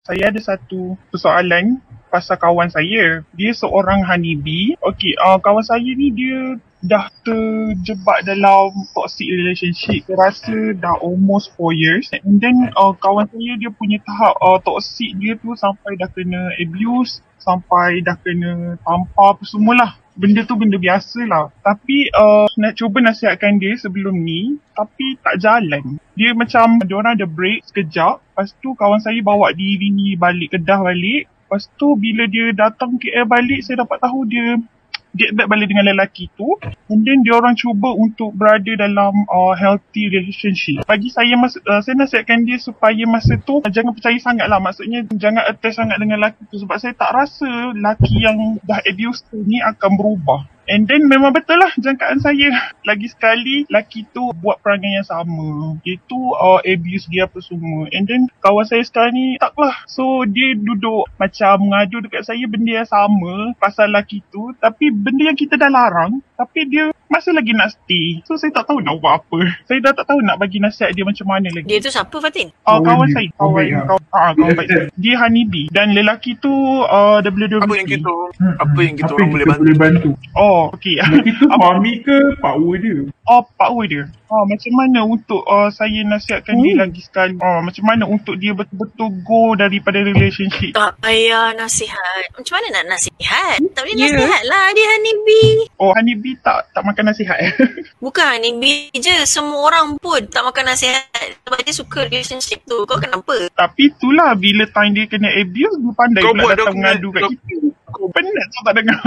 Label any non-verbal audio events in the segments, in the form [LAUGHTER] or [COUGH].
Saya ada satu persoalan pasal kawan saya. Dia seorang honeybee. Okey, uh, kawan saya ni dia dah terjebak dalam toxic relationship. Rasa dah almost 4 years. And then uh, kawan saya dia punya tahap uh, toxic dia tu sampai dah kena abuse, sampai dah kena tampar apa semualah. Benda tu benda biasa lah. Tapi uh, nak cuba nasihatkan dia sebelum ni, tapi tak jalan. Dia macam, dia orang ada break sekejap. Lepas tu kawan saya bawa diri ni balik Kedah balik. Lepas tu bila dia datang KL balik, saya dapat tahu dia get back balik dengan lelaki tu and then dia orang cuba untuk berada dalam uh, healthy relationship. Bagi saya mas- uh, saya nasihatkan dia supaya masa tu uh, jangan percaya sangat lah maksudnya jangan attach sangat dengan lelaki tu. Sebab saya tak rasa lelaki yang dah abuse tu ni akan berubah And then memang betul lah jangkaan saya. Lagi sekali lelaki tu buat perangai yang sama. Dia tu uh, abuse dia apa semua. And then kawan saya sekarang ni tak lah. So dia duduk macam mengadu dekat saya benda yang sama pasal lelaki tu. Tapi benda yang kita dah larang. Tapi dia masih lagi nak stay. So saya tak tahu nak buat apa. Saya dah tak tahu nak bagi nasihat dia macam mana lagi. Dia tu siapa Fatin? Uh, Kawan kawan saya. Kawan Kawan, baik lah. kawan, ah, kawan baik saya. [LAUGHS] Dia honeybee. Dan lelaki tu uh, WWE. Apa yang kita Hmm, apa yang kita apa orang yang boleh kita bantu? boleh bantu? Oh, okay. Lelaki tu [LAUGHS] suami ke power dia? Oh, power dia. Oh, macam mana untuk uh, saya nasihatkan dia lagi sekali? Oh, macam mana untuk dia betul-betul go daripada relationship? Tak payah nasihat. Macam mana nak nasihat? Tak boleh Ya. nasihat lah dia honeybee. Oh, honeybee tak tak makan nasihat eh? [LAUGHS] Bukan honeybee je. Semua orang pun tak makan nasihat. Sebab dia suka relationship tu. Kau kenapa? Tapi itulah bila time dia kena abuse, dia pandai Kau pula buat datang dokumen- mengadu kat kita. Kau penat tak tak dengar.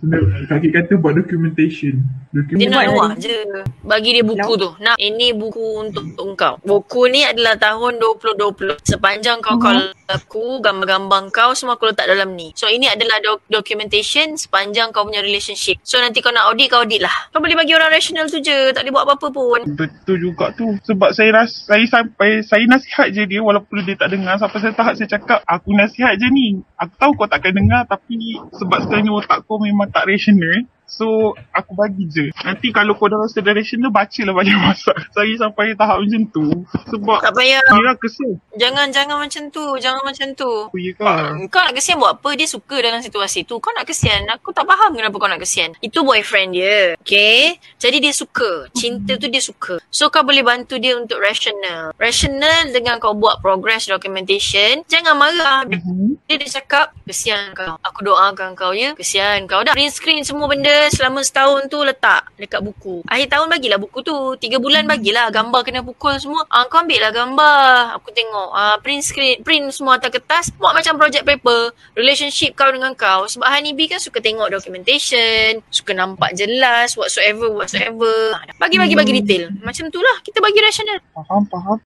[LAUGHS] Kaki kata buat documentation. Dia Document nak luar je. Bagi dia buku tu. Nak, ini buku untuk engkau. Buku ni adalah tahun 2020. Sepanjang kau call aku, gambar-gambar kau semua aku letak dalam ni. So ini adalah doc- documentation sepanjang kau punya relationship. So nanti kau nak audit, kau audit lah. Kau boleh bagi orang rational tu je. Tak boleh buat apa-apa pun. Betul juga tu. Sebab saya rasa, saya sampai, saya nasihat je dia walaupun dia tak dengar. Sampai saya tahap saya cakap, aku nasihat je ni. Aku tahu kau takkan dengar tapi sebab sekarang ni otak kau memang tak rational. So, aku bagi je. Nanti kalau kau dah rasa dah rational, bacalah balik [LAUGHS] masak. Saya sampai tahap macam tu. Sebab Tak payah. Mira kesal. Jangan jangan macam tu. Jangan macam tu. Oh, ya kan? Kau nak kesian buat apa? Dia suka dalam situasi tu. Kau nak kesian. Aku tak faham kenapa kau nak kesian. Itu boyfriend dia. Okay? Jadi dia suka. Cinta tu dia suka. So kau boleh bantu dia untuk rational. Rational dengan kau buat progress documentation. Jangan marah. Dia, Mhm. dia, dia cakap, kesian kau. Aku doakan kau ya. Kesian kau. Dah print screen semua benda selama setahun tu letak dekat buku. Akhir tahun bagilah buku tu. Tiga bulan bagilah gambar kena pukul semua. Ah, kau ambil lah gambar. Aku tengok. Ah, print screen, print semua atas kertas. Buat macam project paper. Relationship kau dengan kau. Sebab Honeybee kan suka tengok documentation. Suka nampak jelas. Whatsoever, whatsoever. Ah, Bagi-bagi bagi detail. Macam tu lah. Kita bagi rational. Faham, faham.